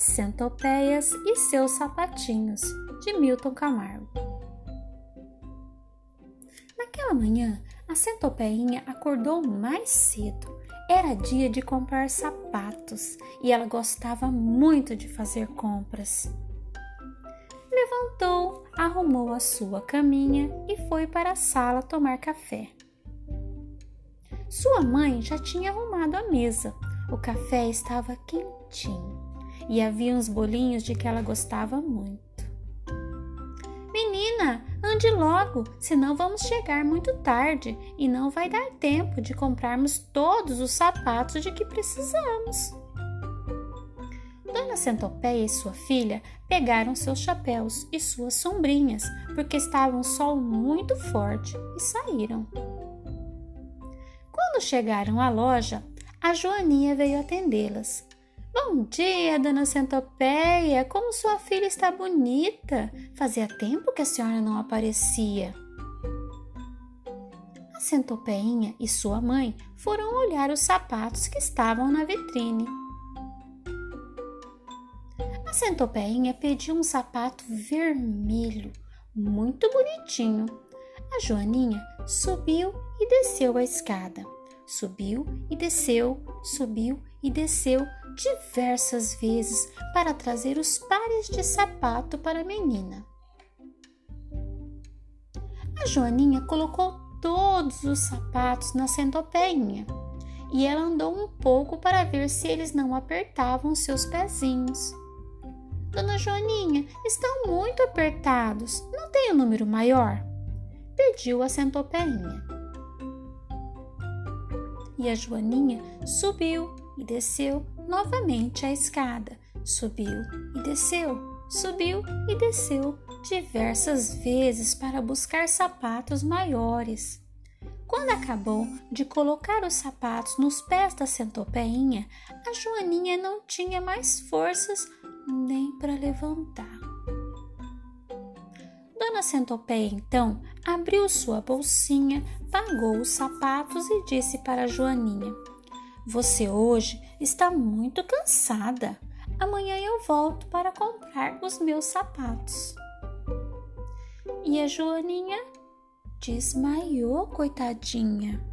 Centopeias e seus sapatinhos, de Milton Camargo. Naquela manhã, a centopeinha acordou mais cedo. Era dia de comprar sapatos e ela gostava muito de fazer compras. Levantou, arrumou a sua caminha e foi para a sala tomar café. Sua mãe já tinha arrumado a mesa. O café estava quentinho e havia uns bolinhos de que ela gostava muito. Menina, ande logo, senão vamos chegar muito tarde e não vai dar tempo de comprarmos todos os sapatos de que precisamos. Dona Centopeia e sua filha pegaram seus chapéus e suas sombrinhas, porque estava um sol muito forte, e saíram. Quando chegaram à loja, a Joaninha veio atendê-las. Bom dia, dona Centopeia. Como sua filha está bonita. Fazia tempo que a senhora não aparecia. A Centopeinha e sua mãe foram olhar os sapatos que estavam na vitrine. A Centopeinha pediu um sapato vermelho, muito bonitinho. A Joaninha subiu e desceu a escada. Subiu e desceu, subiu e desceu diversas vezes para trazer os pares de sapato para a menina. A Joaninha colocou todos os sapatos na centopeinha e ela andou um pouco para ver se eles não apertavam seus pezinhos. Dona Joaninha, estão muito apertados. Não tem um número maior? Pediu a centopeinha. E a Joaninha subiu e desceu novamente a escada. Subiu e desceu, subiu e desceu diversas vezes para buscar sapatos maiores. Quando acabou de colocar os sapatos nos pés da centopeinha, a Joaninha não tinha mais forças nem para levantar. Dona Centopeia então abriu sua bolsinha, pagou os sapatos e disse para a Joaninha: Você hoje está muito cansada. Amanhã eu volto para comprar os meus sapatos. E a Joaninha desmaiou, coitadinha.